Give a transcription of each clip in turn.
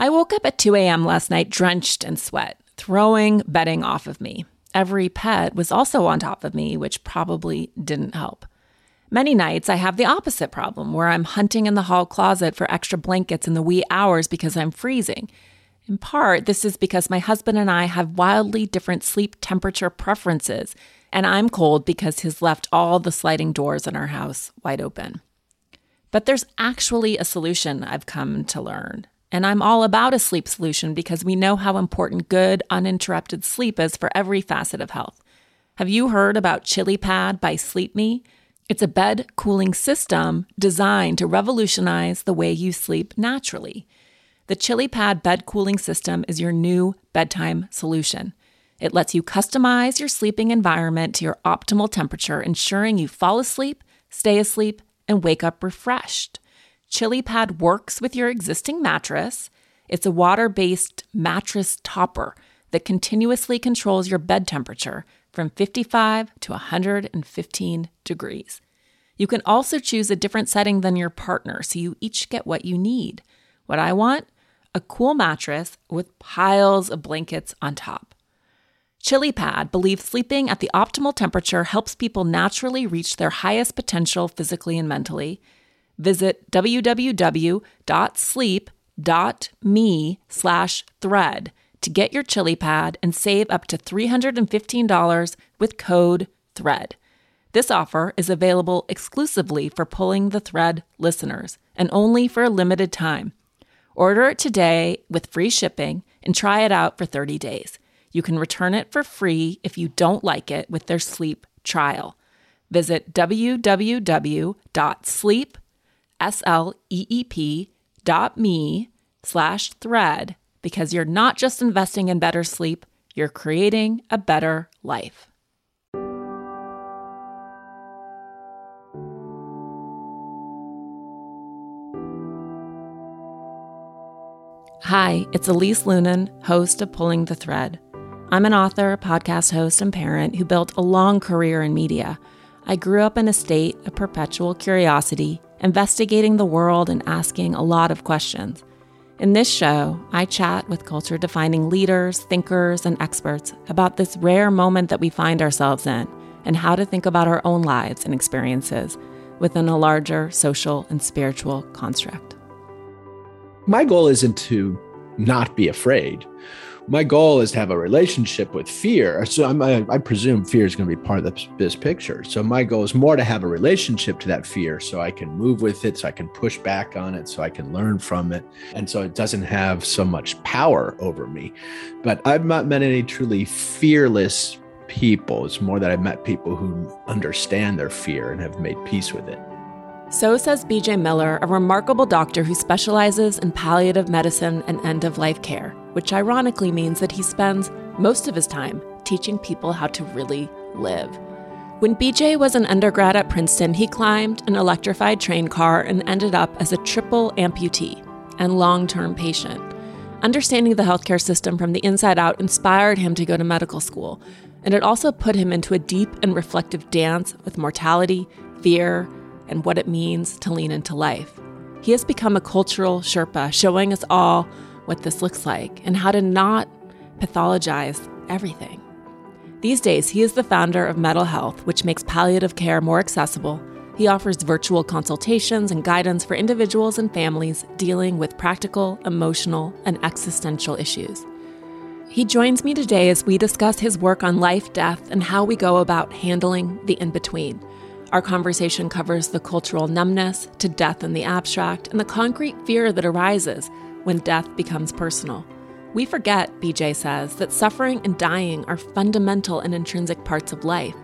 I woke up at 2 a.m. last night drenched in sweat, throwing bedding off of me. Every pet was also on top of me, which probably didn't help. Many nights I have the opposite problem where I'm hunting in the hall closet for extra blankets in the wee hours because I'm freezing. In part, this is because my husband and I have wildly different sleep temperature preferences, and I'm cold because he's left all the sliding doors in our house wide open. But there's actually a solution I've come to learn. And I'm all about a sleep solution because we know how important good, uninterrupted sleep is for every facet of health. Have you heard about ChiliPad by SleepMe? It's a bed cooling system designed to revolutionize the way you sleep naturally. The ChiliPad bed cooling system is your new bedtime solution. It lets you customize your sleeping environment to your optimal temperature, ensuring you fall asleep, stay asleep, and wake up refreshed. ChiliPad works with your existing mattress. It's a water based mattress topper that continuously controls your bed temperature from 55 to 115 degrees. You can also choose a different setting than your partner so you each get what you need. What I want? A cool mattress with piles of blankets on top. ChiliPad believes sleeping at the optimal temperature helps people naturally reach their highest potential physically and mentally. Visit www.sleep.me slash thread to get your ChiliPad and save up to $315 with code THREAD. This offer is available exclusively for Pulling the Thread listeners and only for a limited time. Order it today with free shipping and try it out for 30 days. You can return it for free if you don't like it with their sleep trial. Visit www.sleep.me slash thread because you're not just investing in better sleep, you're creating a better life. Hi, it's Elise Loehnen, host of Pulling the Thread. I'm an author, podcast host, and parent who built a long career in media. I grew up in a state of perpetual curiosity, investigating the world and asking a lot of questions. In this show, I chat with culture defining leaders, thinkers, and experts about this rare moment that we find ourselves in and how to think about our own lives and experiences within a larger social and spiritual construct. My goal isn't to not be afraid. My goal is to have a relationship with fear. So I'm, I, I presume fear is going to be part of this, this picture. So my goal is more to have a relationship to that fear so I can move with it, so I can push back on it, so I can learn from it. And so it doesn't have so much power over me. But I've not met any truly fearless people. It's more that I've met people who understand their fear and have made peace with it. So says BJ Miller, a remarkable doctor who specializes in palliative medicine and end of life care, which ironically means that he spends most of his time teaching people how to really live. When BJ was an undergrad at Princeton, he climbed an electrified train car and ended up as a triple amputee and long term patient. Understanding the healthcare system from the inside out inspired him to go to medical school, and it also put him into a deep and reflective dance with mortality, fear, and what it means to lean into life. He has become a cultural Sherpa, showing us all what this looks like and how to not pathologize everything. These days, he is the founder of Mettle Health, which makes palliative care more accessible. He offers virtual consultations and guidance for individuals and families dealing with practical, emotional, and existential issues. He joins me today as we discuss his work on life, death, and how we go about handling the in between. Our conversation covers the cultural numbness to death in the abstract and the concrete fear that arises when death becomes personal. We forget, BJ says, that suffering and dying are fundamental and intrinsic parts of life.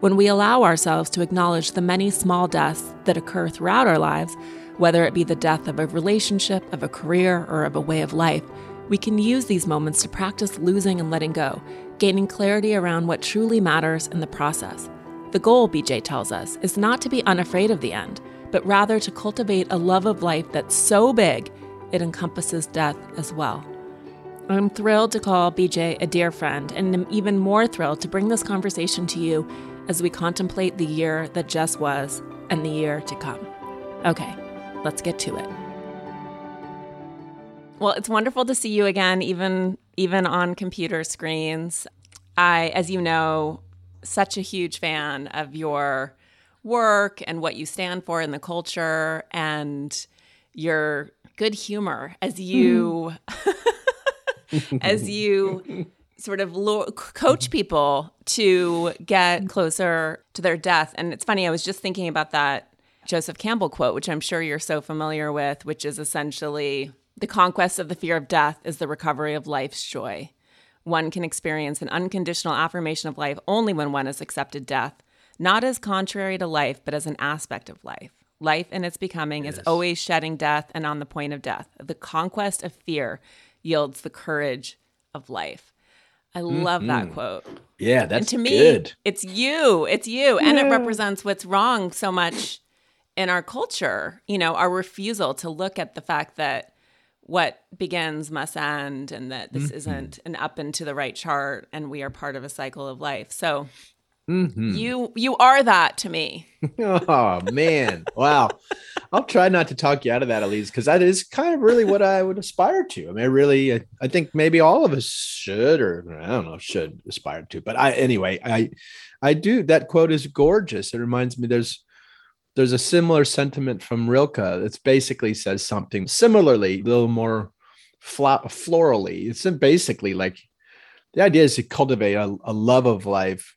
When we allow ourselves to acknowledge the many small deaths that occur throughout our lives, whether it be the death of a relationship, of a career, or of a way of life, we can use these moments to practice losing and letting go, gaining clarity around what truly matters in the process. The goal, BJ tells us, is not to be unafraid of the end, but rather to cultivate a love of life that's so big it encompasses death as well. I'm thrilled to call BJ a dear friend, and am even more thrilled to bring this conversation to you as we contemplate the year that just was and the year to come. Okay, let's get to it. Well, it's wonderful to see you again, even even on computer screens. I, as you know, such a huge fan of your work and what you stand for in the culture and your good humor as you as you sort of lo- coach people to get closer to their death. And it's funny, I was just thinking about that Joseph Campbell quote, which I'm sure you're so familiar with, which is essentially the conquest of the fear of death is the recovery of life's joy. One can experience an unconditional affirmation of life only when one has accepted death, not as contrary to life, but as an aspect of life. Life in its becoming yes. is always shedding death and on the point of death. The conquest of fear yields the courage of life. I love mm-hmm. that quote. Yeah, that's and to me, good. It's you. It's you. Yeah. And it represents what's wrong so much in our culture. You know, our refusal to look at the fact that what begins must end and that this mm-hmm. isn't an up and to the right chart and we are part of a cycle of life so mm-hmm. you you are that to me oh man wow i'll try not to talk you out of that elise because that is kind of really what i would aspire to i mean I really I, I think maybe all of us should or i don't know should aspire to but i anyway i i do that quote is gorgeous it reminds me there's there's a similar sentiment from Rilke. It basically says something similarly, a little more fla- florally. It's basically like the idea is to cultivate a, a love of life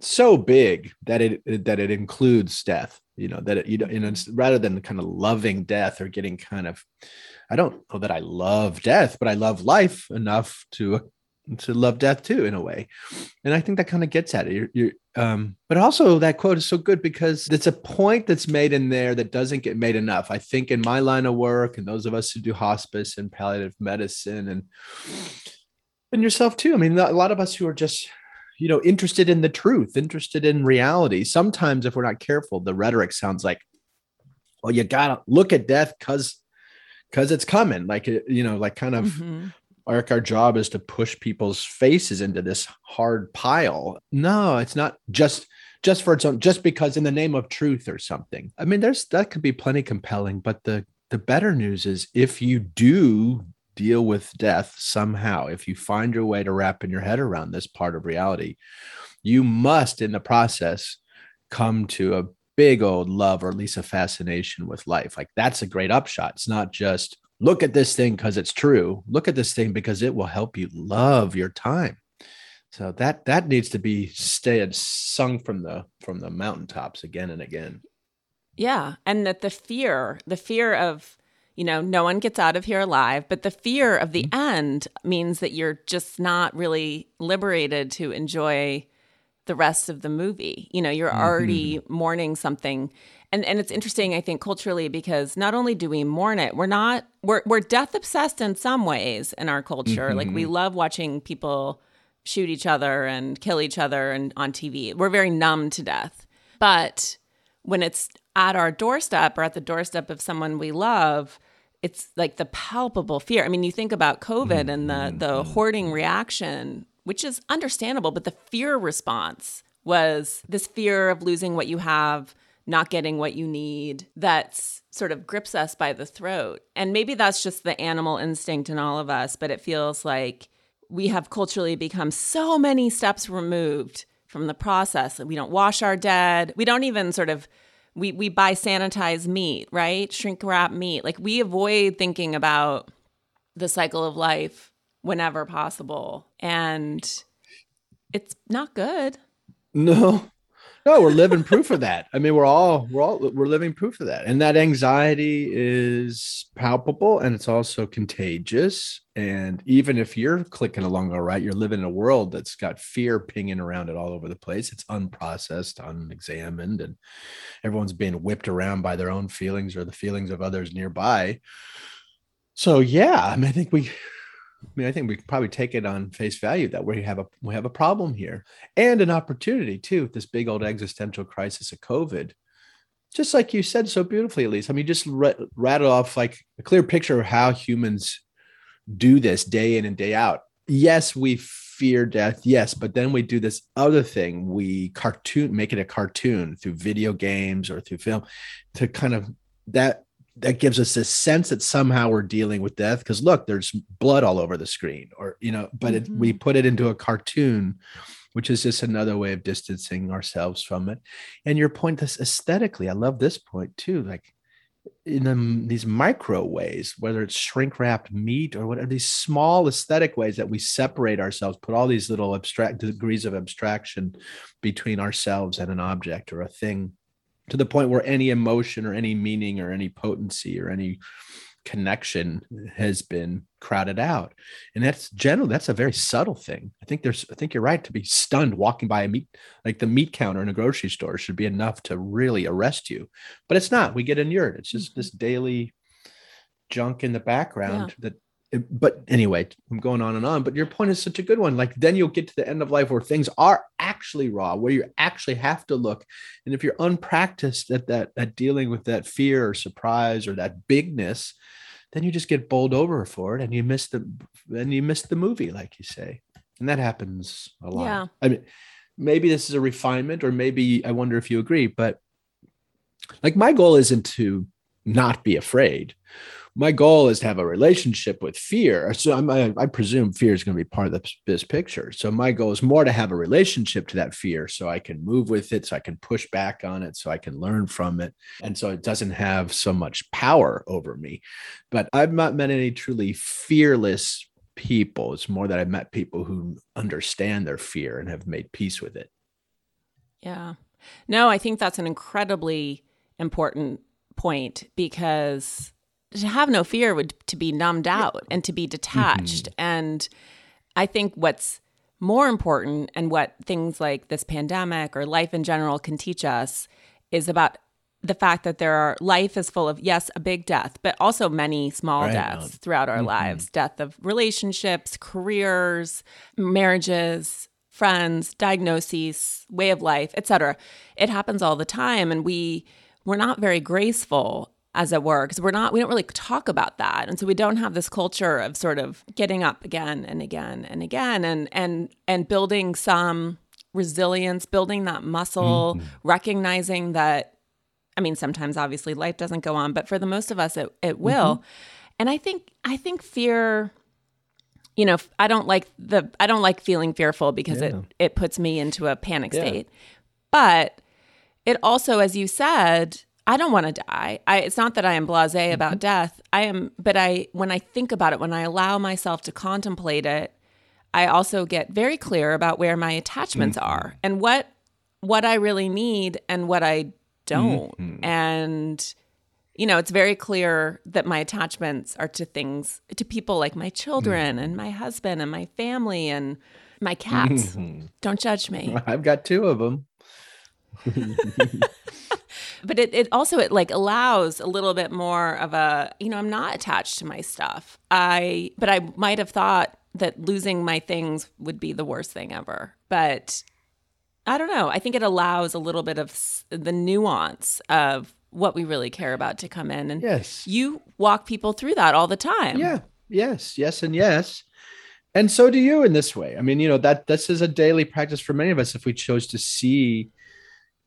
so big that it that it includes death. You know that it, you know, know rather than kind of loving death or getting kind of, I don't know that I love death, but I love life enough to to love death too in a way. And i think that kind of gets at it. You're, you're, um, but also that quote is so good because it's a point that's made in there that doesn't get made enough. I think in my line of work and those of us who do hospice and palliative medicine and and yourself too. I mean a lot of us who are just you know interested in the truth interested in reality sometimes if we're not careful the rhetoric sounds like well you gotta look at death because because it's coming like you know like kind of mm-hmm like our job is to push people's faces into this hard pile. No, it's not just just for its own, just because in the name of truth or something. I mean, there's that could be plenty compelling, but the the better news is if you do deal with death somehow, if you find your way to wrapping your head around this part of reality, you must in the process come to a big old love or at least a fascination with life. Like that's a great upshot. It's not just look at this thing because it's true look at this thing because it will help you love your time so that that needs to be stayed sung from the from the mountaintops again and again yeah and that the fear the fear of you know no one gets out of here alive but the fear of the mm-hmm. end means that you're just not really liberated to enjoy the rest of the movie you know you're already mm-hmm. mourning something and and it's interesting i think culturally because not only do we mourn it we're not we're we're death obsessed in some ways in our culture mm-hmm. like we mm-hmm. love watching people shoot each other and kill each other and on tv we're very numb to death but when it's at our doorstep or at the doorstep of someone we love it's like the palpable fear i mean you think about covid mm-hmm. and the the mm-hmm. hoarding reaction which is understandable but the fear response was this fear of losing what you have not getting what you need that's sort of grips us by the throat. And maybe that's just the animal instinct in all of us, but it feels like we have culturally become so many steps removed from the process. We don't wash our dead. We don't even sort of we we buy sanitized meat, right? Shrink wrap meat. Like we avoid thinking about the cycle of life whenever possible. And it's not good. No, no, we're living proof of that. I mean, we're all we're all we're living proof of that. And that anxiety is palpable and it's also contagious. And even if you're clicking along all right, you're living in a world that's got fear pinging around it all over the place. It's unprocessed, unexamined, and everyone's being whipped around by their own feelings or the feelings of others nearby. So yeah, I mean, I think we I mean, I think we probably take it on face value that we have a we have a problem here and an opportunity too. This big old existential crisis of COVID, just like you said so beautifully, Elise. I mean, just rattle off like a clear picture of how humans do this day in and day out. Yes, we fear death. Yes, but then we do this other thing. We cartoon, make it a cartoon through video games or through film, to kind of that that gives us a sense that somehow we're dealing with death because look there's blood all over the screen or you know but mm-hmm. it, we mm-hmm. put it into a cartoon which is just another way of distancing ourselves from it and your point this aesthetically i love this point too like in them, these micro ways whether it's shrink wrapped meat or whatever these small aesthetic ways that we separate ourselves put all these little abstract degrees of abstraction between ourselves and an object or a thing to the point where any emotion or any meaning or any potency or any connection has been crowded out. And that's generally that's a very subtle thing. I think there's i think you're right to be stunned walking by a meat like the meat counter in a grocery store should be enough to really arrest you. But it's not. We get inured. It's just mm-hmm. this daily junk in the background yeah. that but anyway, I'm going on and on. But your point is such a good one. Like then you'll get to the end of life where things are actually raw, where you actually have to look. And if you're unpracticed at that, at dealing with that fear or surprise or that bigness, then you just get bowled over for it, and you miss the, and you miss the movie, like you say. And that happens a lot. Yeah. I mean, maybe this is a refinement, or maybe I wonder if you agree. But like my goal isn't to not be afraid my goal is to have a relationship with fear. So I'm, I, I presume fear is going to be part of this, this picture. So my goal is more to have a relationship to that fear so I can move with it, so I can push back on it, so I can learn from it. And so it doesn't have so much power over me. But I've not met any truly fearless people. It's more that I've met people who understand their fear and have made peace with it. Yeah. No, I think that's an incredibly important point because to have no fear would to be numbed out and to be detached. Mm-hmm. and i think what's more important and what things like this pandemic or life in general can teach us is about the fact that there are life is full of yes a big death but also many small right. deaths throughout our mm-hmm. lives. Death of relationships careers marriages friends diagnoses way of life etc it happens all the time and we we're not very graceful as it were, because we're not, we don't really talk about that. And so we don't have this culture of sort of getting up again and again and again and, and, and building some resilience, building that muscle, mm-hmm. recognizing that, I mean, sometimes obviously life doesn't go on, but for the most of us, it, it will. Mm-hmm. And I think, I think fear, you know, I don't like the, I don't like feeling fearful because yeah. it, it puts me into a panic state. But it also, as you said, I don't want to die. I, it's not that I am blasé about mm-hmm. death. I am, but I, when I think about it, when I allow myself to contemplate it, I also get very clear about where my attachments mm-hmm. are and what, what I really need and what I don't. Mm-hmm. And, you know, it's very clear that my attachments are to things, to people like my children mm-hmm. and my husband and my family and my cats. Mm-hmm. Don't judge me. I've got two of them. but it, it also it like allows a little bit more of a you know i'm not attached to my stuff. I but i might have thought that losing my things would be the worst thing ever. But i don't know. I think it allows a little bit of the nuance of what we really care about to come in. And yes. you walk people through that all the time. Yeah. Yes. Yes and yes. And so do you in this way. I mean you know that this is a daily practice for many of us if we chose to see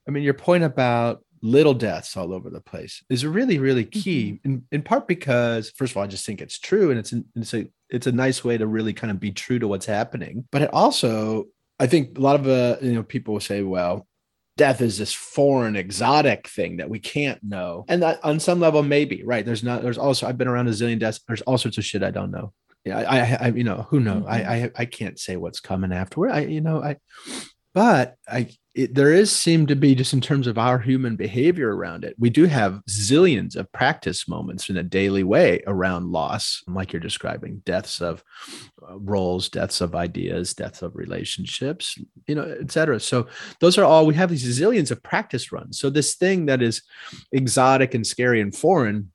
i mean your point about little deaths all over the place is really really key mm-hmm. in, in part because first of all i just think it's true and it's an, it's a it's a nice way to really kind of be true to what's happening. But it also i think a lot of uh, you know people will say well death is this foreign exotic thing that we can't know. And that on some level maybe right? There's not there's also i've been around a zillion deaths. There's all sorts of shit i don't know. Yeah i i, I you know who knows? Mm-hmm. I, I i can't say what's coming afterward. I you know i but i it, there is seem to be just in terms of our human behavior around it. We do have zillions of practice moments in a daily way around loss like you're describing deaths of uh, roles deaths of ideas deaths of relationships you know etc so those are all we have these zillions of practice runs. So this thing that is exotic and scary and foreign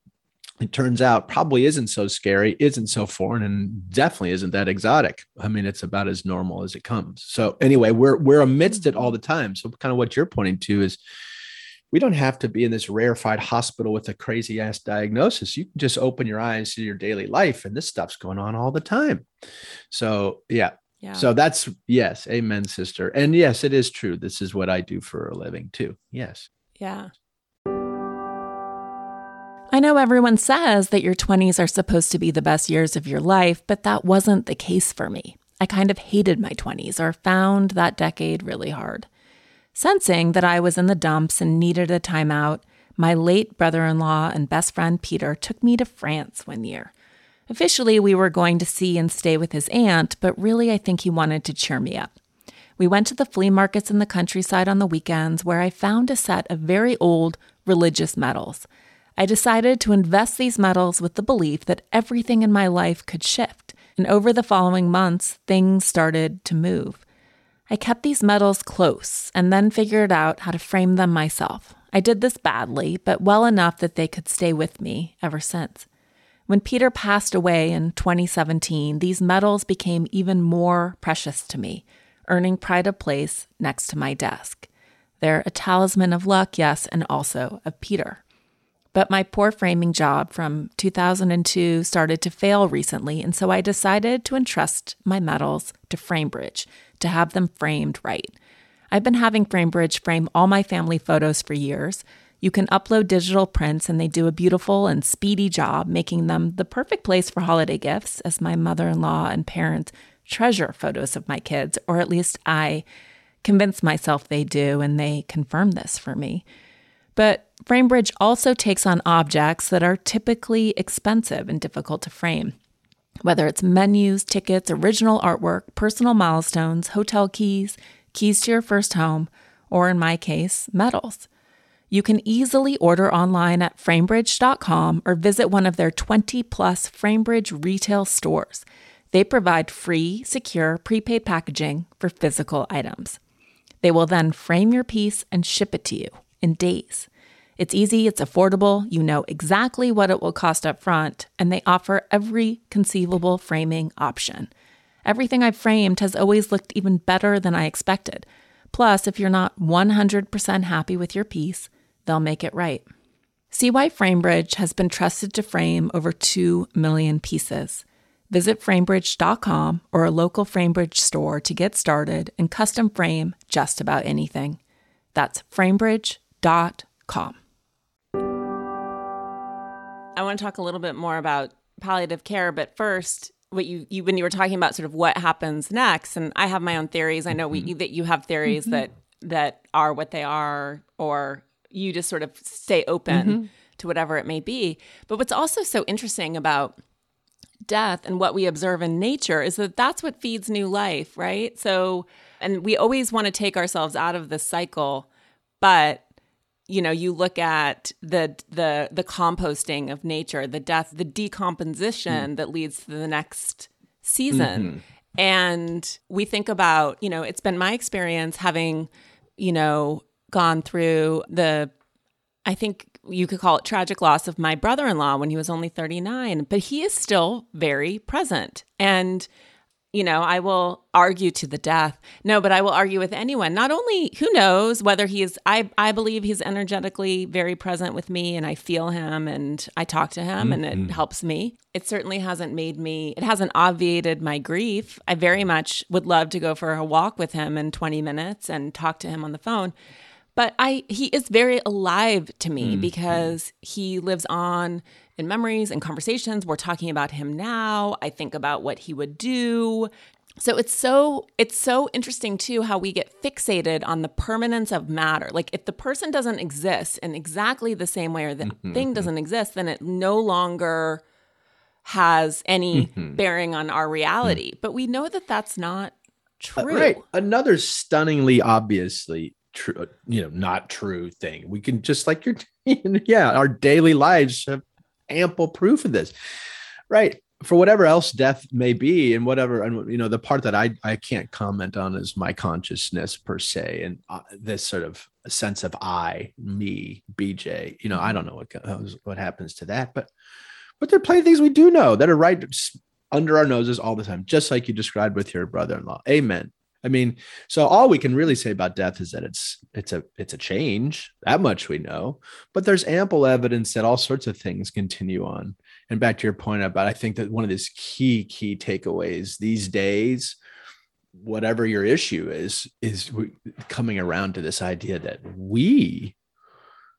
it turns out probably isn't so scary, isn't so foreign, and definitely isn't that exotic. I mean, it's about as normal as it comes. So anyway, we're we're amidst it all the time. So kind of what you're pointing to is we don't have to be in this rarefied hospital with a crazy ass diagnosis. You can just open your eyes to your daily life, and this stuff's going on all the time. So yeah. Yeah. So that's yes, amen, sister. And yes, it is true. This is what I do for a living too. Yes. Yeah. I know everyone says that your 20s are supposed to be the best years of your life, but that wasn't the case for me. I kind of hated my 20s or found that decade really hard. Sensing that I was in the dumps and needed a timeout, my late brother in law and best friend Peter took me to France one year. Officially, we were going to see and stay with his aunt, but really, I think he wanted to cheer me up. We went to the flea markets in the countryside on the weekends where I found a set of very old religious medals. I decided to invest these medals with the belief that everything in my life could shift, and over the following months, things started to move. I kept these medals close and then figured out how to frame them myself. I did this badly, but well enough that they could stay with me ever since. When Peter passed away in 2017, these medals became even more precious to me, earning pride of place next to my desk. They're a talisman of luck, yes, and also of Peter. But my poor framing job from 2002 started to fail recently, and so I decided to entrust my medals to FrameBridge to have them framed right. I've been having FrameBridge frame all my family photos for years, you can upload digital prints, and they do a beautiful and speedy job, making them the perfect place for holiday gifts, as my mother in law and parents treasure photos of my kids, or at least I convince myself they do, and they confirm this for me. But FrameBridge also takes on objects that are typically expensive and difficult to frame. Whether it's menus, tickets, original artwork, personal milestones, hotel keys, keys to your first home, or in my case, medals. You can easily order online at framebridge.com or visit one of their 20 plus Framebridge retail stores. They provide free, secure, prepaid packaging for physical items. They will then frame your piece and ship it to you in days. It's easy, it's affordable, you know exactly what it will cost up front, and they offer every conceivable framing option. Everything I've framed has always looked even better than I expected. Plus, if you're not 100% happy with your piece, they'll make it right. See why FrameBridge has been trusted to frame over 2 million pieces. Visit framebridge.com or a local FrameBridge store to get started and custom frame just about anything. That's framebridge.com. I want to talk a little bit more about palliative care, but first, what you, you when you were talking about sort of what happens next, and I have my own theories. I know we, mm-hmm. that you have theories mm-hmm. that that are what they are, or you just sort of stay open mm-hmm. to whatever it may be. But what's also so interesting about death and what we observe in nature is that that's what feeds new life, right? So, and we always want to take ourselves out of the cycle, but you know, you look at the the the composting of nature, the death, the decomposition mm. that leads to the next season. Mm-hmm. And we think about, you know, it's been my experience having, you know, gone through the, I think you could call it tragic loss of my brother in law when he was only 39, but he is still very present. And, you know, I will argue to the death. No, but I will argue with anyone. Not only who knows whether he is, I, I believe he's energetically very present with me and I feel him and I talk to him mm-hmm. and it mm-hmm. helps me. It certainly hasn't made me, it hasn't obviated my grief. I very much would love to go for a walk with him in 20 minutes and talk to him on the phone but I he is very alive to me mm-hmm. because he lives on in memories and conversations. We're talking about him now. I think about what he would do. So it's so it's so interesting too how we get fixated on the permanence of matter. Like if the person doesn't exist in exactly the same way or the mm-hmm. thing doesn't exist, then it no longer has any mm-hmm. bearing on our reality. Mm. But we know that that's not uh, true. Uh, right. Another stunningly obviously true, uh, you know, not true thing. We can just like your, yeah, our daily lives have ample proof of this, right? For whatever else death may be, and whatever, and you know, the part that I I can't comment on is my consciousness per se, and uh, this sort of sense of I, me, BJ. You know, I don't know what goes, what happens to that, but but there are plenty of things we do know that are right under our noses all the time, just like you described with your brother-in-law. Amen. I mean, so all we can really say about death is that it's it's a it's a change. That much we know. But there's ample evidence that all sorts of things continue on. And back to your point about I think that one of these key key takeaways these days whatever your issue is is coming around to this idea that we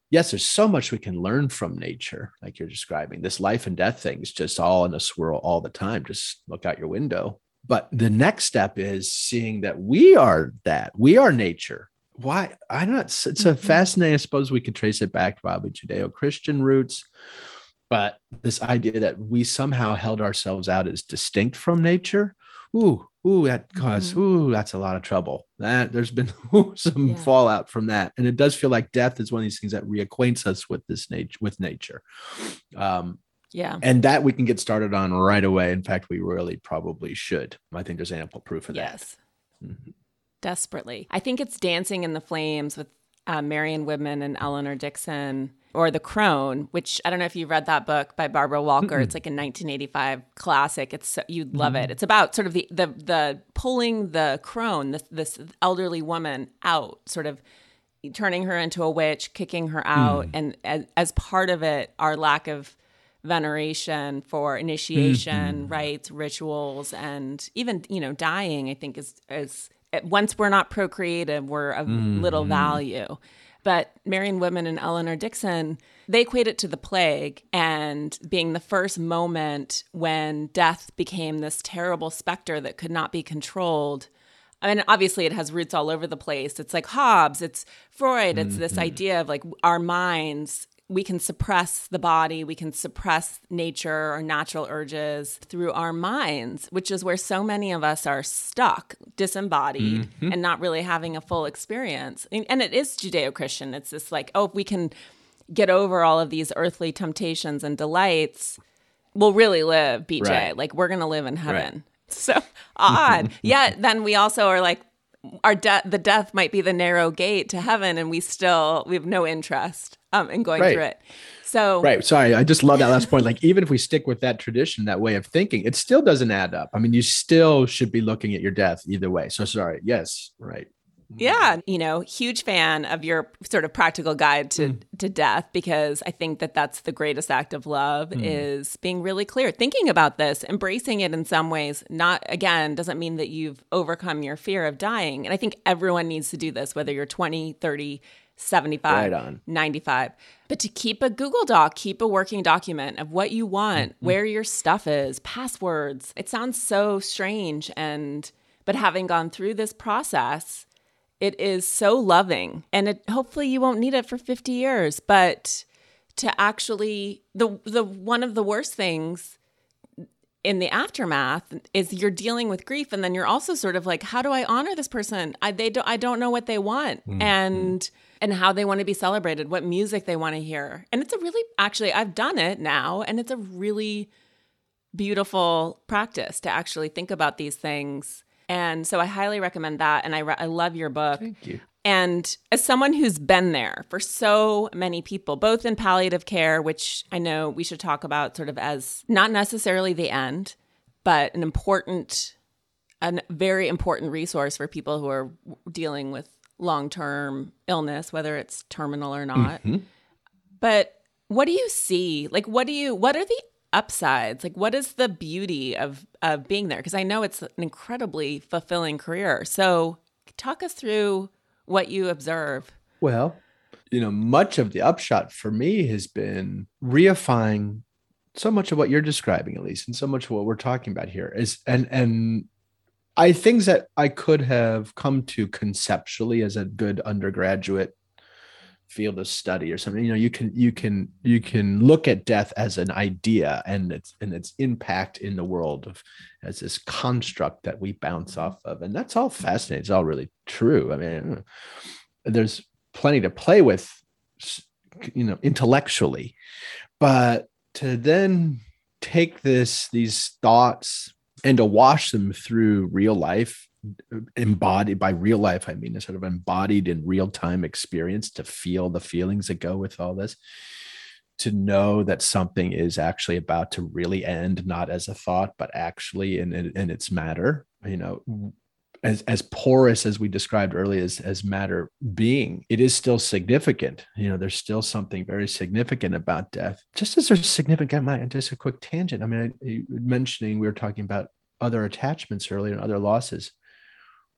yes, there's so much we can learn from nature, like you're describing. This life and death thing is just all in a swirl all the time. Just look out your window. But the next step is seeing that we are that, we are nature. Why? I'm not, it's a mm-hmm. fascinating, I suppose we could trace it back to probably Judeo Christian roots. But this idea that we somehow held ourselves out as distinct from nature, ooh, ooh, that caused, mm-hmm. ooh, that's a lot of trouble. That there's been ooh, some yeah. fallout from that, and it does feel like death is one of these things that reacquaints us with this nature, with nature. Um, yeah, and that we can get started on right away. In fact, we really probably should. I think there's ample proof of yes. that. Mm-hmm. Desperately, I think it's dancing in the flames with uh, Marion Woodman and Elinor Dickson or The Crone, which I don't know if you've read that book by Barbara Walker. Mm-hmm. It's like a 1985 classic. It's you'd love mm-hmm. it. It's about sort of the the the pulling the crone, this, this elderly woman out, sort of turning her into a witch, kicking her out, mm. and as, as, part of it, our lack of veneration for initiation mm-hmm. rites, rituals, and even you know dying. I think is is once we're not procreative, we're of little mm-hmm. value. But Marion Woodman and Elinor Dickson, they equate it to the plague and being the first moment when death became this terrible specter that could not be controlled. I mean, obviously, it has roots all over the place. It's like Hobbes, it's Freud, it's mm-hmm. this idea of like our minds we can suppress the body, we can suppress nature or natural urges through our minds, which is where so many of us are stuck, disembodied, mm-hmm. and not really having a full experience. And it is Judeo Christian. It's this like, oh, if we can get over all of these earthly temptations and delights, we'll really live, BJ. Right. Like, we're going to live in heaven. Right. So odd. Yet then we also are like, our death the death might be the narrow gate to heaven and we still we have no interest um in going right. through it. So right. Sorry i just love that last point. Like even if we stick with that tradition that way of thinking it still doesn't add up. I mean you still should be looking at your death either way. So sorry. Yes. Right yeah, you know, huge fan of your sort of practical guide to mm. to death because I think that that's the greatest act of love mm. is being really clear, thinking about this, embracing it in some ways. Not again doesn't mean that you've overcome your fear of dying. And I think everyone needs to do this whether you're 20, 30, 75, right 95. But to keep a Google Doc, keep a working document of what you want, mm-hmm. where your stuff is, passwords. It sounds so strange and but having gone through this process, it is so loving and it hopefully you won't need it for 50 years, but to actually the the one of the worst things in the aftermath is you're dealing with grief and then you're also sort of like how do I honor this person? I they don't I don't know what they want mm-hmm. and and how they want to be celebrated, what music they want to hear. And it's a really actually I've done it now and it's a really beautiful practice to actually think about these things and so I highly recommend that. And I, re- I love your book. Thank you. And as someone who's been there for so many people, both in palliative care, which I know we should talk about sort of as not necessarily the end, but an important, a very important resource for people who are dealing with long term illness, whether it's terminal or not. Mm-hmm. But what do you see? Like, what do you, what are the upsides? Like, what is the beauty of of being there? Because I know it's an incredibly fulfilling career. So, talk us through what you observe. Well, you know, much of the upshot for me has been reifying so much of what you're describing, Elise, and so much of what we're talking about here is and and I things that I could have come to conceptually as a good undergraduate field of study or something you know you can you can you can look at death as an idea and its and its impact in the world of as this construct that we bounce off of. And that's all fascinating. It's all really true. I mean there's plenty to play with you know intellectually but to then take this these thoughts and to wash them through real life embodied by real life i mean a sort of embodied in real time experience to feel the feelings that go with all this to know that something is actually about to really end not as a thought but actually in, in, in its matter you know as, as porous as we described earlier as, as matter being it is still significant. You know there's still something very significant about death. Just as there's significant my just a quick tangent. I mean I, mentioning we were talking about other attachments earlier and other losses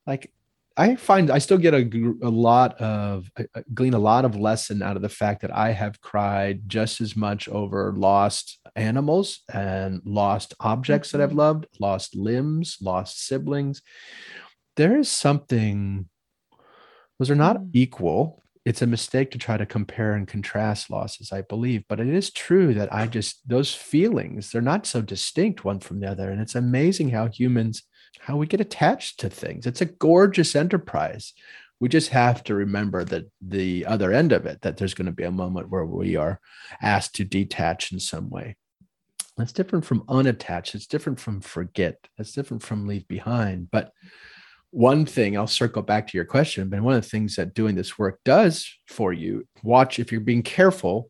like I find I still get a, a lot of I glean a lot of lesson out of the fact that I have cried just as much over lost animals and lost objects that I've mm-hmm. loved, lost limbs, lost siblings. There is something those are not mm. equal. It's a mistake to try to compare and contrast losses, I believe. But it is true that I just, those feelings, they're not so distinct one from the other. And it's amazing how humans, how we get attached to things. It's a gorgeous enterprise. We just have to remember that the other end of it, that there's going to be a moment where we are asked to detach in some way. That's different from unattached. It's different from forget. It's different from leave behind. But one thing I'll circle back to your question, but one of the things that doing this work does for you, watch if you're being careful,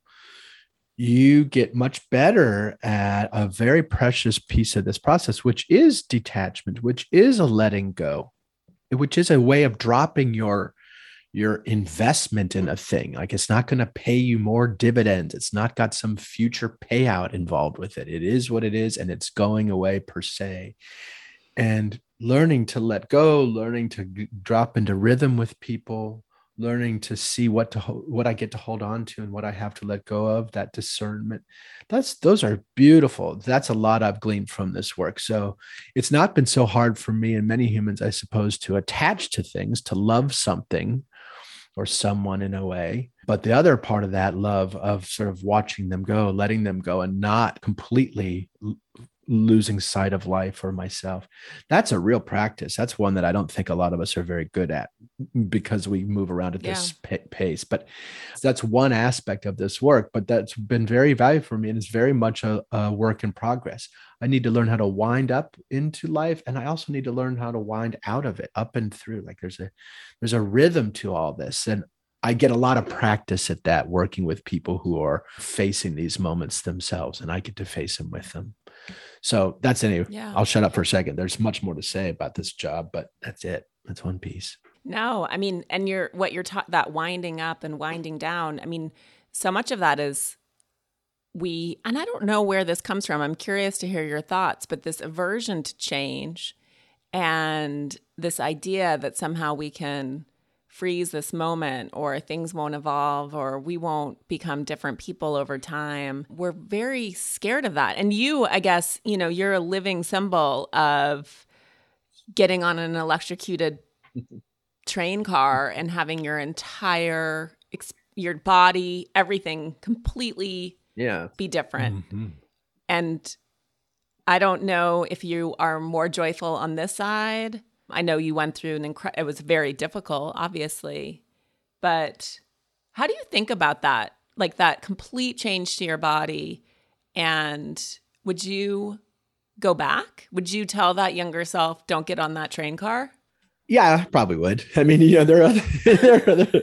you get much better at a very precious piece of this process, which is detachment, which is a letting go, which is a way of dropping your your investment in a thing. Like it's not going to pay you more dividends. It's not got some future payout involved with it. It is what it is, and it's going away per se. And learning to let go, learning to drop into rhythm with people, learning to see what to what I get to hold on to and what I have to let go of. That discernment, that's those are beautiful. That's a lot I've gleaned from this work. So it's not been so hard for me and many humans, I suppose, to attach to things, to love something or someone in a way. But the other part of that love of sort of watching them go, letting them go, and not completely losing sight of life or myself. That's a real practice. That's one that I don't think a lot of us are very good at because we move around at this yeah. pace. But that's one aspect of this work. But that's been very valuable for me and it's very much a, a work in progress. I need to learn how to wind up into life and I also need to learn how to wind out of it, up and through. Like there's a there's a rhythm to all this. And I get a lot of practice at that working with people who are facing these moments themselves, and I get to face them with them. So that's anyway. Yeah. I'll shut up for a second. There's much more to say about this job, but that's it. That's one piece. No, I mean, and you're what you're taught that winding up and winding down. I mean, so much of that is we, and I don't know where this comes from. I'm curious to hear your thoughts, but this aversion to change and this idea that somehow we can freeze this moment or things won't evolve or we won't become different people over time. We're very scared of that. And you, I guess, you know, you're a living symbol of getting on an electrocuted train car and having your entire your body, everything completely yeah be different. Mm-hmm. And I don't know if you are more joyful on this side I know you went through an incredible, it was very difficult, obviously. But how do you think about that? Like that complete change to your body. And would you go back? Would you tell that younger self, don't get on that train car? Yeah, probably would. I mean, you know, there are other, there are other,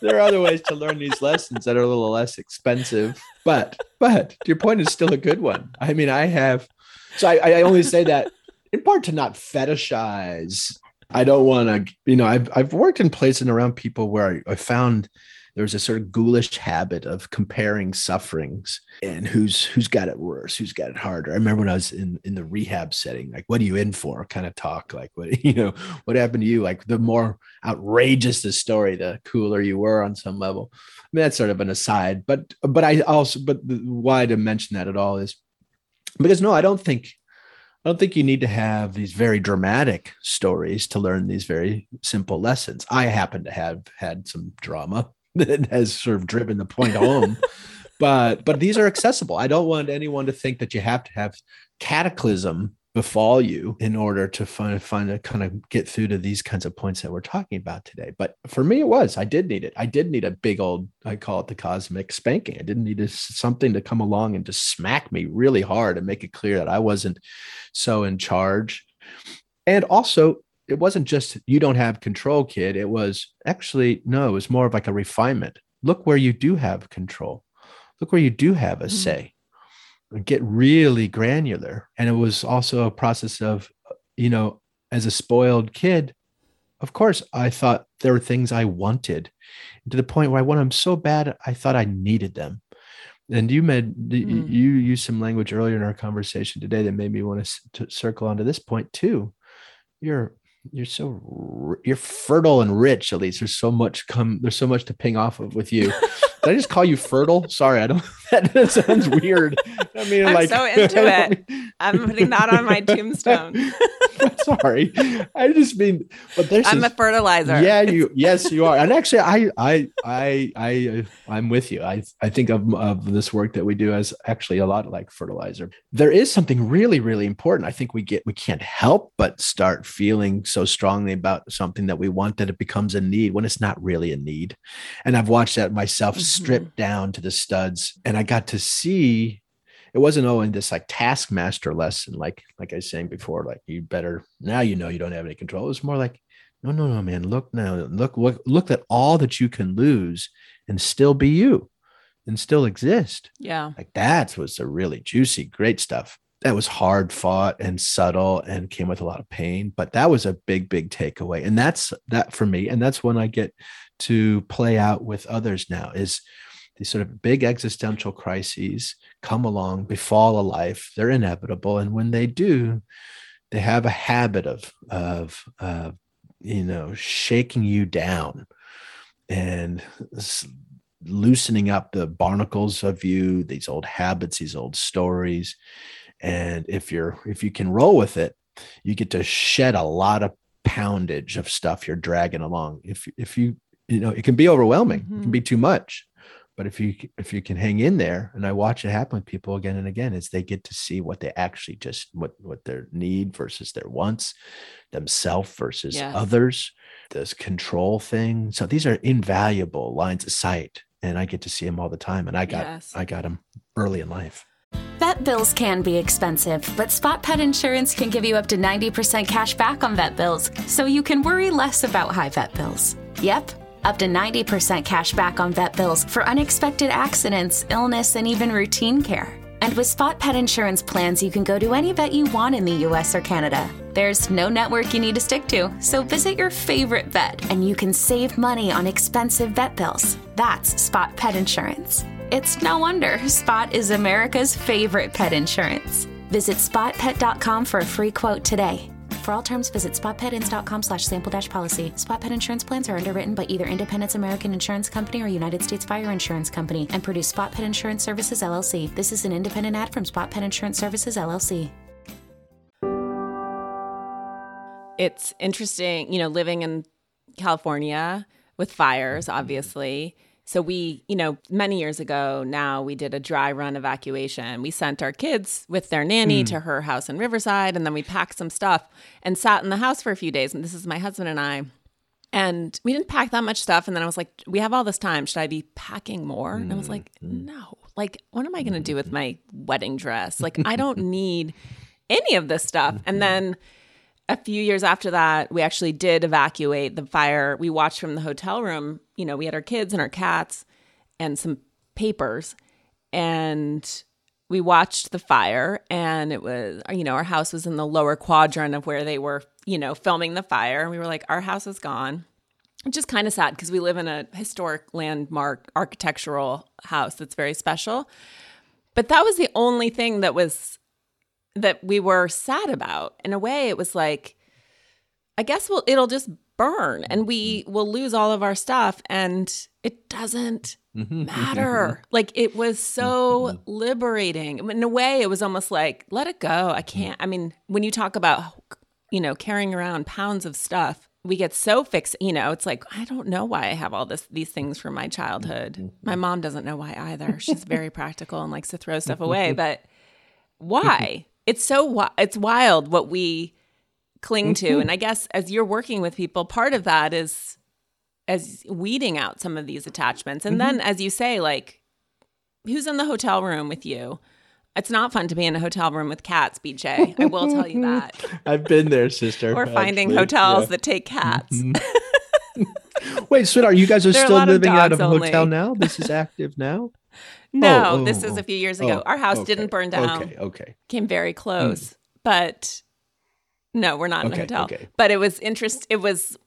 there are other ways to learn these lessons that are a little less expensive, but but your point is still a good one. I mean, I have so I, I only say that in part to not fetishize. I don't want to, you know, I've I've worked in places and around people where I, I found there's a sort of ghoulish habit of comparing sufferings and who's who's got it worse, who's got it harder. I remember when I was in in the rehab setting, like, what are you in for? Kind of talk, like, what you know, what happened to you? Like, the more outrageous the story, the cooler you were on some level. I mean, that's sort of an aside, but but I also but why to mention that at all is because no, I don't think I don't think you need to have these very dramatic stories to learn these very simple lessons. I happen to have had some drama that has sort of driven the point home. but but these are accessible. I don't want anyone to think that you have to have cataclysm befall you in order to find find a kind of get through to these kinds of points that we're talking about today. But for me, it was I did need it. I did need a big old I call it the cosmic spanking. I didn't need something to come along and just smack me really hard and make it clear that I wasn't so in charge. And also, it wasn't just you don't have control, kid. It was actually no. It was more of like a refinement. Look where you do have control. Look where you do have a mm-hmm. say get really granular. And it was also a process of, you know, as a spoiled kid, of course, I thought there were things I wanted to the point where I wanted them so bad, I thought I needed them. And you made mm. you used some language earlier in our conversation today that made me want to, to circle onto this point too. You're you're so you're fertile and rich. Elise there's so much come. There's so much to ping off of with you. Did I just call you fertile? Sorry, I don't. That sounds weird. I mean, I'm like, so into it. I'm putting that on my tombstone. Sorry, I just mean, but there's. I'm a fertilizer. Yeah, you. Yes, you are. And actually, I, I, I, I, I'm with you. I, I think of, of this work that we do as actually a lot like fertilizer. There is something really, really important. I think we get we can't help but start feeling so strongly about something that we want that it becomes a need when it's not really a need. And I've watched that myself mm-hmm. Stripped mm-hmm. down to the studs, and I got to see it wasn't oh in this like taskmaster lesson like like i was saying before like you better now you know you don't have any control. It was more like no no no man look now look look look at all that you can lose and still be you and still exist. Yeah. Like that was a really juicy great stuff. That was hard fought and subtle and came with a lot of pain but that was a big big takeaway. And that's that for me and that's when i get to play out with others now is these sort of big existential crises come along, befall a life. They're inevitable, and when they do, they have a habit of of uh, you know shaking you down and loosening up the barnacles of you, these old habits, these old stories. And if you're if you can roll with it, you get to shed a lot of poundage of stuff you're dragging along. If if you you know it can be overwhelming, mm-hmm. it can be too much but if you if you can hang in there and i watch it happen with people again and again is they get to see what they actually just what what their need versus their wants themselves versus yes. others this control thing so these are invaluable lines of sight and i get to see them all the time and i got yes. i got them early in life Vet bills can be expensive, but Spot Pet Insurance can give you up to 90% cash back on vet bills, so you can worry less about high vet bills. Yep, up to 90% cash back on vet bills for unexpected accidents, illness, and even routine care. And with Spot Pet Insurance plans, you can go to any vet you want in the US or Canada. There's no network you need to stick to, so visit your favorite vet and you can save money on expensive vet bills. That's Spot Pet Insurance. It's no wonder Spot is America's favorite pet insurance. Visit spotpet.com for a free quote today. For all terms, visit spotpetins.com slash sample dash policy. Spot Pet insurance plans are underwritten by either Independence American Insurance Company or United States Fire Insurance Company and produce Spot Pet Insurance Services LLC. This is an independent ad from Spot Pet Insurance Services LLC. It's interesting, you know, living in California with fires, obviously. So we, you know, many years ago now we did a dry run evacuation. We sent our kids with their nanny mm. to her house in Riverside and then we packed some stuff and sat in the house for a few days and this is my husband and I. And we didn't pack that much stuff and then I was like, we have all this time, should I be packing more? And I was like, hmm. no. Like what am I going to do with my wedding dress? Like I don't need any of this stuff. And then a few years after that, we actually did evacuate the fire. We watched from the hotel room. You know, we had our kids and our cats and some papers, and we watched the fire. And it was, you know, our house was in the lower quadrant of where they were, you know, filming the fire. And we were like, our house is gone. Which is kind of sad because we live in a historic landmark architectural house that's very special. But that was the only thing that was that we were sad about. In a way, it was like, I guess we'll, it'll just burn and we mm-hmm. will lose all of our stuff and it doesn't mm-hmm. mm-hmm. matter. Mm-hmm. like it was so mm-hmm. liberating. In a way, it was almost like, let it go. I mm-hmm. can't. I mean, when you talk about, you know, carrying around pounds of stuff, we get so fixed, you know, it's like, I don't know why I have all this these things from my childhood. My mom doesn't know why either. She's very practical and likes to throw stuff away, but why? it's so it's wild what we cling to mm-hmm. and i guess as you're working with people part of that is as weeding out some of these attachments and mm-hmm. then as you say like who's in the hotel room with you it's not fun to be in a hotel room with cats, BJ. I will tell you that. I've been there, sister. or finding hotels yeah. that take cats. Mm-hmm. Wait, sweetheart, you guys are still living out of a hotel now? This is active now? No, oh, oh, this is a few years ago. Oh, Our house okay, didn't burn down. Okay, okay. Came very close, mm. but no, we're not in okay, a hotel. Okay. But it was interest. It was.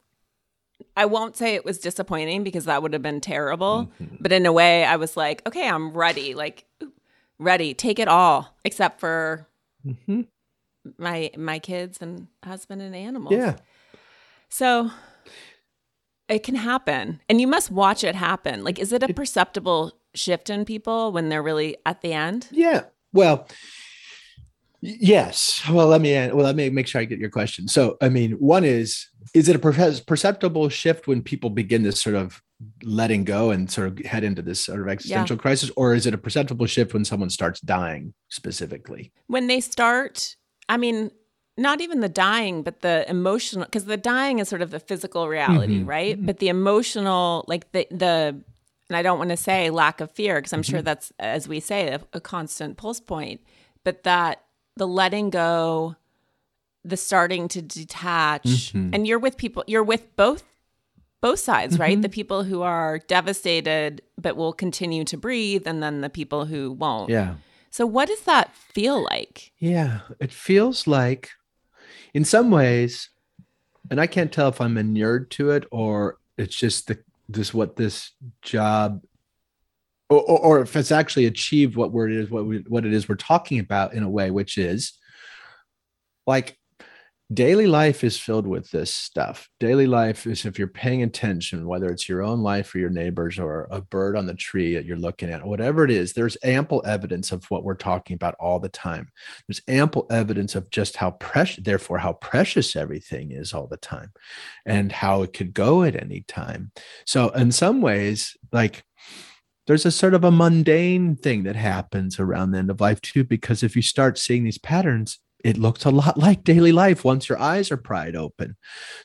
I won't say it was disappointing because that would have been terrible. Mm-hmm. But in a way, I was like, okay, I'm ready. Like, ready. Take it all, except for mm-hmm. my my kids and husband and animals. Yeah. So it can happen, and you must watch it happen. Like, is it a perceptible shift in people when they're really at the end? Yeah. Well, yes. Well, let me well let me make sure I get your question. So, I mean, one is is it a perceptible shift when people begin this sort of letting go and sort of head into this sort of existential yeah. crisis or is it a perceptible shift when someone starts dying specifically when they start i mean not even the dying but the emotional because the dying is sort of the physical reality mm-hmm. right mm-hmm. but the emotional like the the and i don't want to say lack of fear because i'm mm-hmm. sure that's as we say a, a constant pulse point but that the letting go the starting to detach mm-hmm. and you're with people you're with both both sides, mm-hmm. right? The people who are devastated but will continue to breathe, and then the people who won't. Yeah. So, what does that feel like? Yeah, it feels like, in some ways, and I can't tell if I'm inured to it or it's just the this what this job, or, or, if it's actually achieved what word it is what we, what it is we're talking about in a way, which is like daily life is filled with this stuff. Daily life is if you're paying attention, whether it's your own life or your neighbors or a bird on the tree that you're looking at, whatever it is, there's ample evidence of what we're talking about all the time. There's ample evidence of just how precious, therefore, how precious everything is all the time and how it could go at any time. So, in some ways, like, there's a sort of a mundane thing that happens around the end of life too because if you start seeing these patterns it looks a lot like daily life once your eyes are pried open.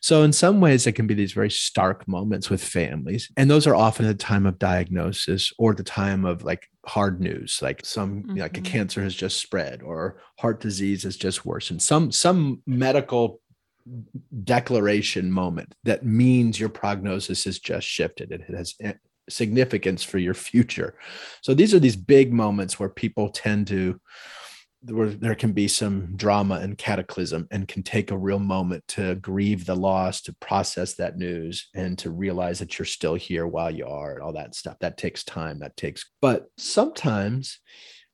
So, in some ways, it can be these very stark moments with families. And those are often the time of diagnosis or the time of like hard news, like some mm-hmm. like a mm-hmm. cancer has just spread or heart disease has just worsened. Some some medical declaration moment that means your prognosis has just shifted. It has significance for your future. So these are these big moments where people tend to where there can be some drama and cataclysm and can take a real moment to grieve the loss to process that news and to realize that you're still here while you are and all that stuff that takes time that takes but sometimes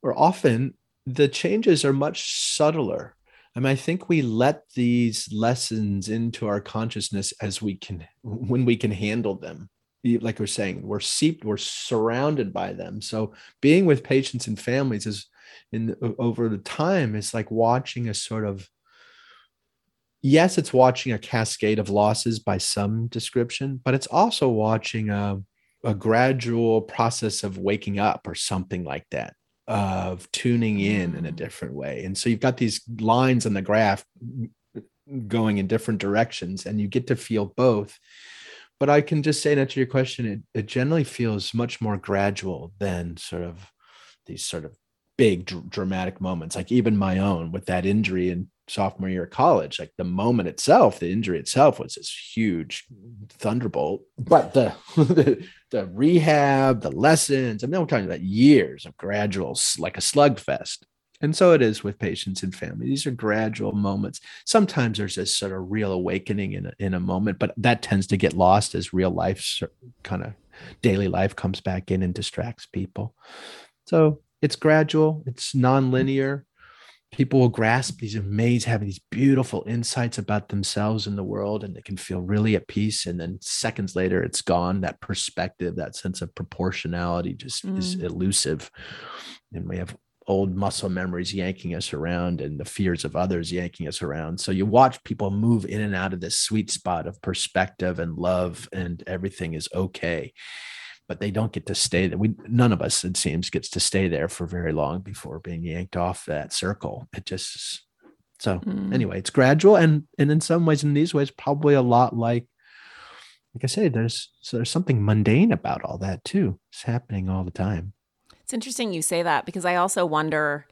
or often the changes are much subtler I mean, I think we let these lessons into our consciousness as we can, when we can handle them. Like we're saying, we're seeped, we're surrounded by them. So being with patients and families is in over the time it's like watching a sort of yes it's watching a cascade of losses by some description but it's also watching a, a gradual process of waking up or something like that of tuning in in a mm. different way and so you've got these lines on the graph going in different directions and you get to feel both but i can just say that to your question it, it generally feels much more gradual than sort of these sort of big dr- dramatic moments like even my own with that injury in sophomore year of college like the moment itself the injury itself was this huge thunderbolt but the the, the rehab the lessons i mean we're talking about years of gradual like a slugfest and so it is with patients and family these are gradual moments sometimes there's this sort of real awakening in a, in a moment but that tends to get lost as real life kind of daily life comes back in and distracts people so it's gradual, it's non-linear. People will grasp these amazing, having these beautiful insights about themselves and the world, and they can feel really at peace. And then seconds later, it's gone. That perspective, that sense of proportionality just mm. is elusive. And we have old muscle memories yanking us around and the fears of others yanking us around. So you watch people move in and out of this sweet spot of perspective and love, and everything is okay but they don't get to stay there. We none of us, it seems, gets to stay there for very long before being yanked off that circle. It just so mm. anyway, it's gradual and and in some ways, in these ways, probably a lot like like I say, there's so there's something mundane about all that too. It's happening all the time. It's interesting you say that because I also wonder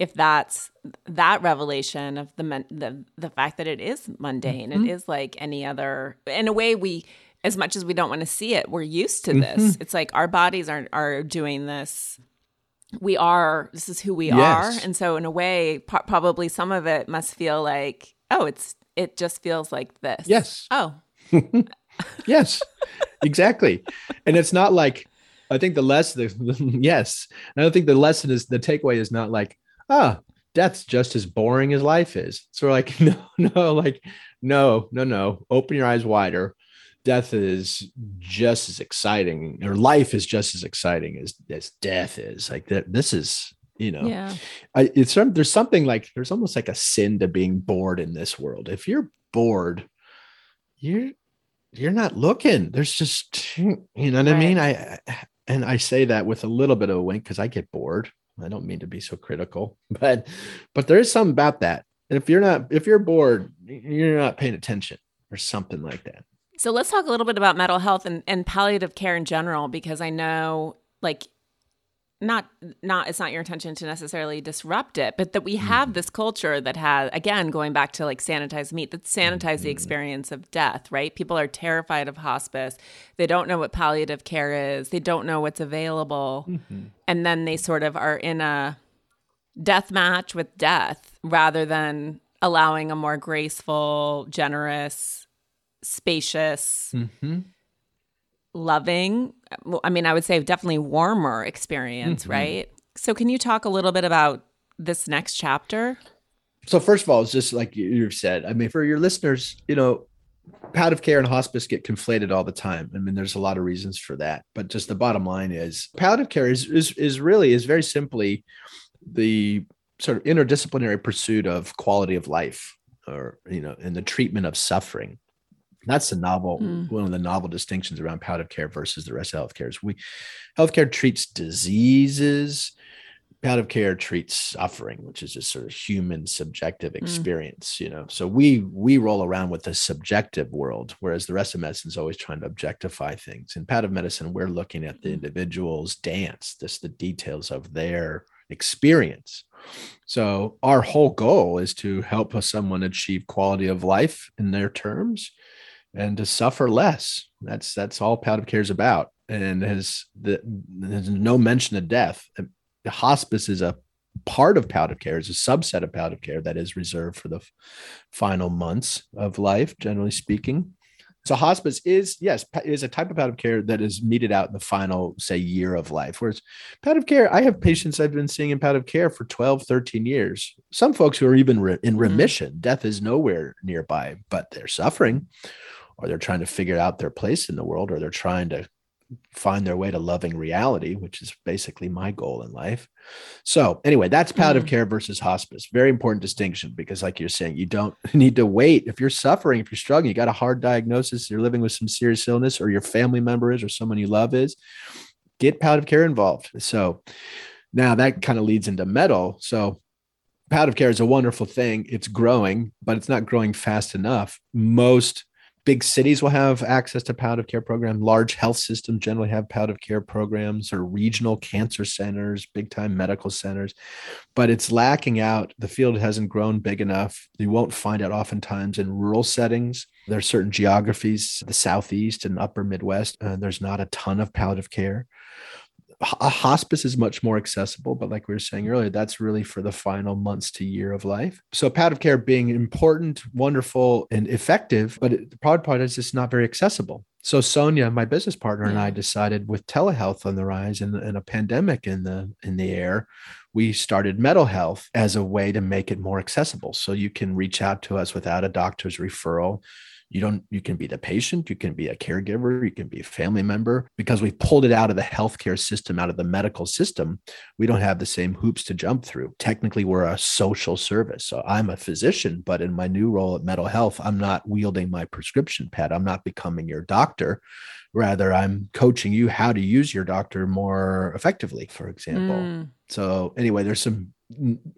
if that's that revelation of the the the fact that it is mundane. Mm-hmm. It is like any other. In a way, we as much as we don't want to see it, we're used to this. Mm-hmm. It's like our bodies are are doing this. We are. This is who we yes. are, and so in a way, po- probably some of it must feel like, oh, it's it just feels like this. Yes. Oh. yes. exactly. And it's not like I think the lesson. yes, and I don't think the lesson is the takeaway is not like ah death's just as boring as life is. So we're like, no, no, like, no, no, no. Open your eyes wider. Death is just as exciting, or life is just as exciting as, as death is. Like that, this is, you know, Yeah. I, it's there's something like there's almost like a sin to being bored in this world. If you're bored, you're you're not looking. There's just you know what I mean. I and I say that with a little bit of a wink because I get bored. I don't mean to be so critical, but but there is something about that. And if you're not if you're bored, you're not paying attention or something like that. So let's talk a little bit about mental health and, and palliative care in general, because I know like not not it's not your intention to necessarily disrupt it, but that we mm-hmm. have this culture that has again going back to like sanitized meat that sanitize the mm-hmm. experience of death, right? People are terrified of hospice. They don't know what palliative care is. They don't know what's available. Mm-hmm. And then they sort of are in a death match with death rather than allowing a more graceful, generous, spacious, Mm-hmm. Loving, I mean, I would say definitely warmer experience, Mhm. right? So, can you talk a little bit about this next chapter? So first of all, it's just like you- you've said. I mean, for your listeners, you know, palliative care and hospice get conflated all the time. I mean, there's a lot of reasons for that, but just the bottom line is palliative care is is, is really is very simply the sort of interdisciplinary pursuit of quality of life, or you know, and the treatment of suffering. That's the novel, Mm. one of the novel distinctions around palliative care versus the rest of healthcare. Is we healthcare treats diseases, palliative care treats suffering which is just sort of human subjective experience you know? So we we roll around with the subjective world whereas the rest of medicine is always trying to objectify things. In palliative medicine we're looking at the individual's dance just the details of their experience. So our whole goal is to help someone achieve quality of life in their terms and to suffer less that's that's all palliative care is about and has the there's no mention of death the hospice is a part of palliative care, is a subset of palliative care that is reserved for the f- final months of life, generally speaking. So hospice is, yes, is a type of palliative care that is meted out in the final, say, year of life. Whereas palliative care, I have patients I've been seeing in palliative care for 12, 13 years. Some folks who are even re- in mm-hmm. remission, death is nowhere nearby, but they're suffering or they're trying to figure out their place in the world or they're trying to find their way to loving reality, which is basically my goal in life. So, anyway, that's palliative Mm. care versus hospice. Very important distinction because, like you're saying, you don't need to wait. If you're suffering, if you're struggling, you got a hard diagnosis, you're living with some serious illness, or your family member is, or someone you love is, get palliative care involved. So, now that kind of leads into Mettle. So, palliative care is a wonderful thing. It's growing, but it's not growing fast enough. Most big cities will have access to palliative care program. Large health systems generally have palliative care programs or regional cancer centers, big time medical centers, but it's lacking out. The field hasn't grown big enough. You won't find it oftentimes in rural settings. There are certain geographies, the Southeast and upper Midwest, uh, there's not a ton of palliative care hospice is much more accessible, but like we were saying earlier, that's really for the final months to year of life. So palliative care being important, wonderful, and effective, but it, the proud part is it's not very accessible. So Sonia, my business partner, and hmm. I decided with telehealth on the rise and, and a pandemic in the in the air, we started Mettle Health as a way to make it more accessible. So you can reach out to us without a doctor's referral you don't you can be the patient you can be a caregiver you can be a family member. Because we've pulled it out of the healthcare system out of the medical system we don't have the same hoops to jump through. Technically we're a social service. So i'm a physician but in my new role at Mettle Health i'm not wielding my prescription pad. I'm not becoming your doctor. Rather i'm coaching you how to use your doctor more effectively for example. Mm. so anyway, there's some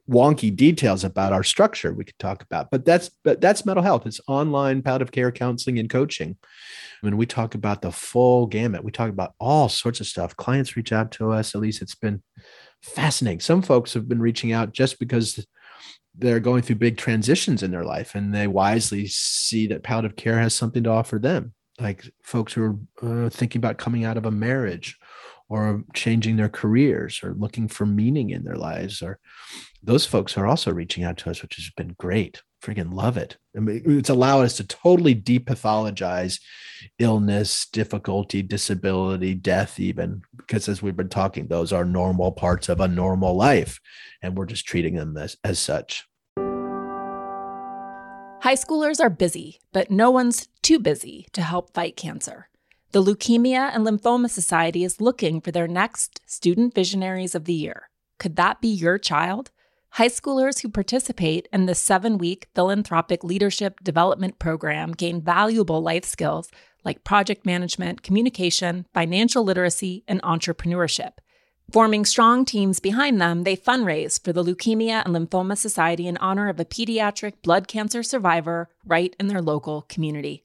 wonky details about our structure we could talk about, but that's but that's Mettle Health. It's online palliative care counseling and coaching. I mean, we talk about the full gamut. We talk about all sorts of stuff. Clients reach out to us. At least it's been fascinating. Some folks have been reaching out just because they're going through big transitions in their life and they wisely see that palliative care has something to offer them like folks who are uh, thinking about coming out of a marriage or changing their careers or looking for meaning in their lives or those folks are also reaching out to us which has been great. Freaking love it. I mean, it's allowed us to totally depathologize illness difficulty disability death even because as we've been talking those are normal parts of a normal life and we're just treating them as, as such. High schoolers are busy but no one's too busy to help fight cancer the Leukemia and Lymphoma Society is looking for their next Student Visionaries of the Year. Could that be your child? High schoolers who participate in the seven week philanthropic leadership development program gain valuable life skills like project management, communication, financial literacy, and entrepreneurship. Forming strong teams behind them, they fundraise for the Leukemia and Lymphoma Society in honor of a pediatric blood cancer survivor right in their local community.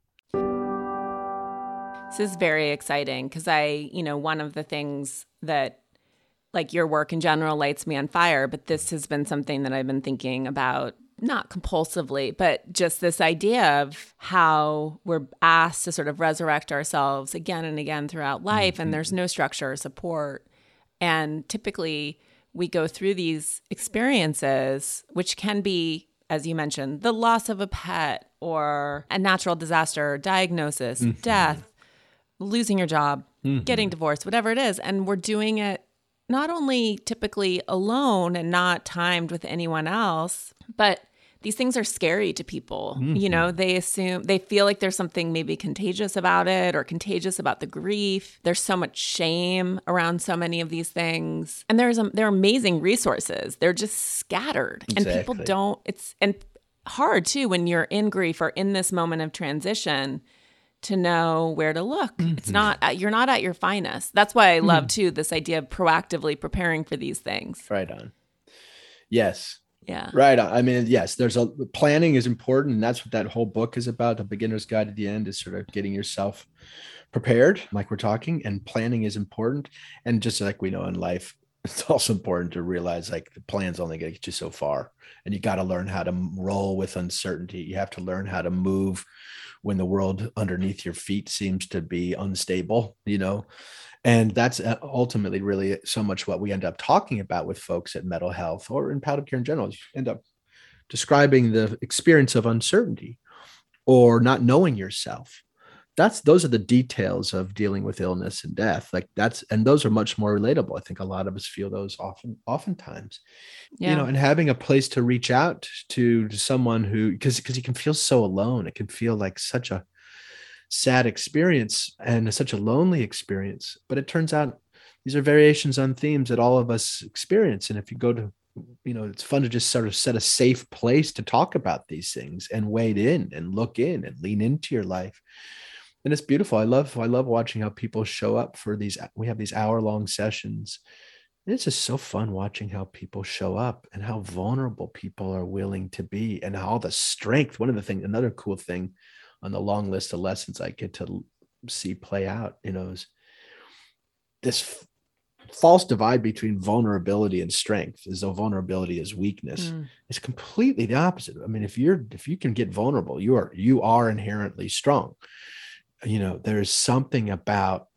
This is very exciting because I, you know, one of the things that like your work in general lights me on fire, but this has been something that I've been thinking about not compulsively, but just this idea of how we're asked to sort of resurrect ourselves again and again throughout life, and there's no structure or support. And typically, we go through these experiences, which can be, as you mentioned, the loss of a pet or a natural disaster, diagnosis, mm-hmm. death, losing your job, mm-hmm. getting divorced, whatever it is. And we're doing it not only typically alone and not timed with anyone else, but these things are scary to people. Mm-hmm. You know, they assume they feel like there's something maybe contagious about it or contagious about the grief. There's so much shame around so many of these things. And there's um, they're amazing resources. They're just scattered. Exactly. And people don't it's and hard too when you're in grief or in this moment of transition to know where to look. Mm-hmm. It's not you're not at your finest. That's why I mm-hmm. love too this idea of proactively preparing for these things. Right on. Yes. Yeah. Right on. I mean, yes, there's a planning is important, and that's what that whole book is about. The beginner's guide to the end is sort of getting yourself prepared, like we're talking, and planning is important. And just like we know in life, it's also important to realize like the plan's only going to get you so far and you got to learn how to roll with uncertainty you have to learn how to move when the world underneath your feet seems to be unstable, you know. And that's uh, ultimately really so much what we end up talking about with folks at Mettle Health or in palliative care in general. You end up describing the experience of uncertainty or not knowing yourself that's those are the details of dealing with illness and death like that's and those are much more relatable. I think a lot of us feel those often oftentimes yeah. you know and having a place to reach out to, to someone who because because you can feel so alone. It can feel like such a sad experience and such a lonely experience but it turns out these are variations on themes that all of us experience and if you go to you know it's fun to just sort of set a safe place to talk about these things and wade in and look in and lean into your life and it's beautiful. I love I love watching how people show up for these. We have these hour long sessions. And it's just so fun watching how people show up and how vulnerable people are willing to be and how the strength. One of the things, another cool thing on the long list of lessons I get to see play out, you know, is this false divide between vulnerability and strength as though vulnerability is weakness mm. it's completely the opposite i mean if you're if you can get vulnerable you are you are inherently strong you know there's something about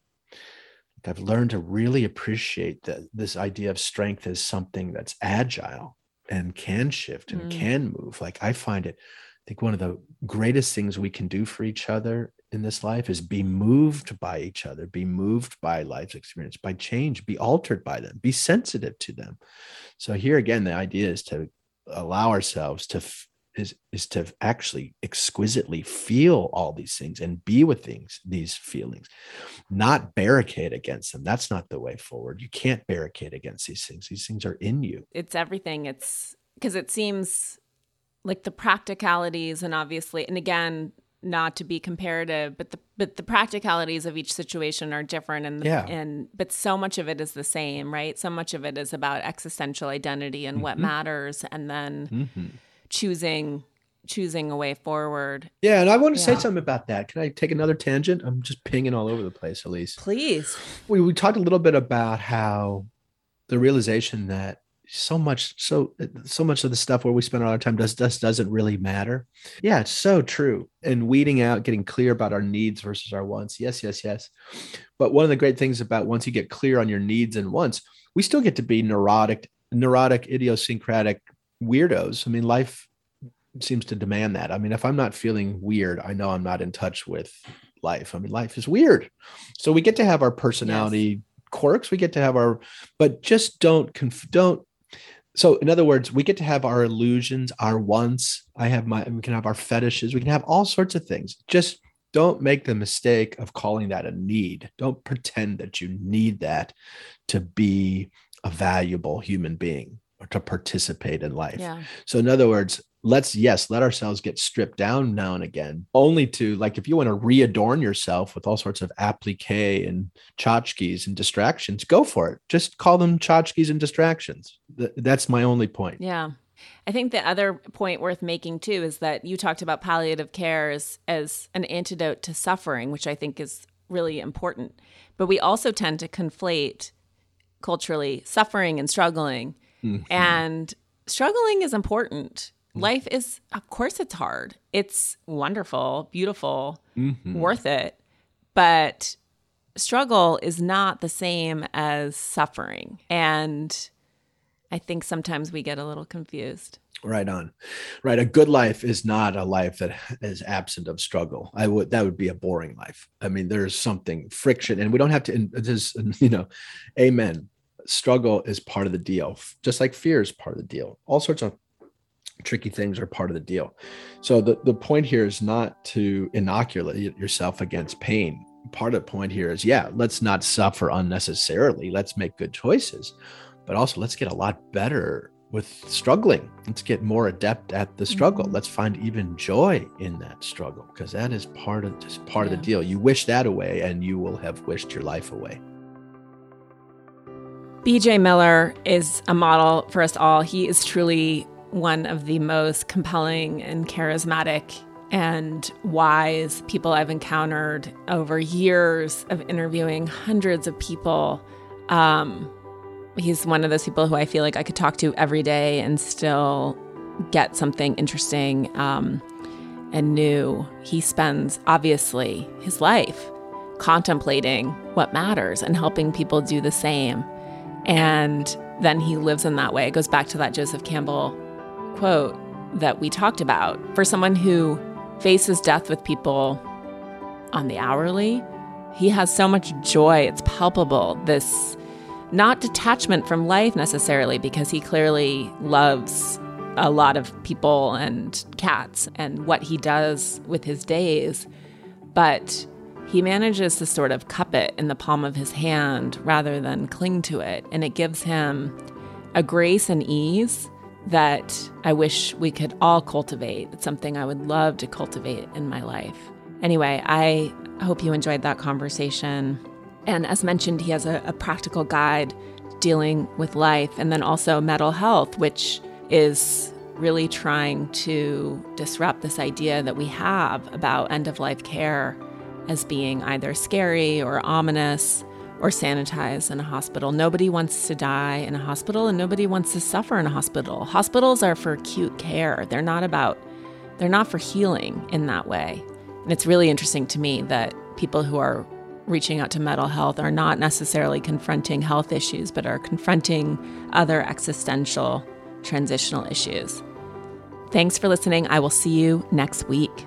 I've learned to really appreciate that this idea of strength is something that's agile and can shift and mm. can move. Like I find it, I think one of the greatest things we can do for each other in this life is be moved by each other, be moved by life's experience, by change, be altered by them, be sensitive to them. So here again, the idea is to allow ourselves to is is to actually exquisitely feel all these things and be with things these feelings. Not barricade against them. That's not the way forward. You can't barricade against these things. These things are in you. It's everything. It's because it seems like the practicalities and obviously and again not to be comparative, but the but the practicalities of each situation are different and the, Yeah. and but so much of it is the same, right? So much of it is about existential identity and what mm-hmm. matters and then mm-hmm. Choosing choosing a way forward. Yeah, and I want to say something about that. Can I take another tangent? I'm just pinging all over the place, Elise. Please. we, we talked a little bit about how the realization that so much so so much of the stuff where we spend our time does just doesn't really matter yeah it's so true and weeding out getting clear about our needs versus our wants yes yes yes but one of the great things about once you get clear on your needs and wants we still get to be neurotic neurotic idiosyncratic weirdos. I mean life seems to demand that. I mean if i'm not feeling weird i know i'm not in touch with life. I mean life is weird. So we get to have our personality quirks. We get to have our but just don't conf- don't so in other words we get to have our illusions our wants. I have my we can have our fetishes. We can have all sorts of things. Just don't make the mistake of calling that a need. Don't pretend that you need that to be a valuable human being to participate in life Yeah. so in other words, let's yes, let ourselves get stripped down now and again, only to like if you want to readorn yourself with all sorts of applique and tchotchkes and distractions, go for it. Just call them tchotchkes and distractions. Th- That's my only point. Yeah. I think the other point worth making too is that you talked about palliative care as, as an antidote to suffering, which I think is really important. But we also tend to conflate culturally suffering and struggling. Mm-hmm. And struggling is important. Life is, of course, it's hard. It's wonderful, beautiful, mm-hmm. worth it. But struggle is not the same as suffering. And I think sometimes we get a little confused. Right on. Right. A good life is not a life that is absent of struggle. I would that would be a boring life. I mean, there's something friction, and we don't have to. There's, you know, amen. Struggle is part of the deal, just like fear is part of the deal. All sorts of tricky things are part of the deal. So the the point here is not to inoculate yourself against pain. Part of the point here is, yeah, let's not suffer unnecessarily. Let's make good choices, but also let's get a lot better with struggling. Let's get more adept at the struggle. Mm-hmm. Let's find even joy in that struggle because that is part of just part of the deal. You wish that away, and you will have wished your life away. BJ Miller is a model for us all. He is truly one of the most compelling and charismatic and wise people I've encountered over years of interviewing hundreds of people. Um, he's one of those people who I feel like I could talk to every day and still get something interesting um, and new. He spends, obviously, his life contemplating what matters and helping people do the same. And then he lives in that way. It goes back to that Joseph Campbell quote that we talked about. For someone who faces death with people on the hourly, he has so much joy. It's palpable. This not detachment from life necessarily, because he clearly loves a lot of people and cats and what he does with his days, but he manages to sort of cup it in the palm of his hand rather than cling to it. And it gives him a grace and ease that I wish we could all cultivate. It's something I would love to cultivate in my life. Anyway, I hope you enjoyed that conversation. And as mentioned, he has a, a practical guide dealing with life and then also Mettle Health, which is really trying to disrupt this idea that we have about end of life care as being either scary or ominous or sanitized in a hospital. Nobody wants to die in a hospital and nobody wants to suffer in a hospital. Hospitals are for acute care. They're not about they're not for healing in that way. And it's really interesting to me that people who are reaching out to Mettle Health are not necessarily confronting health issues, but are confronting other existential transitional issues. Thanks for listening. I will see you next week.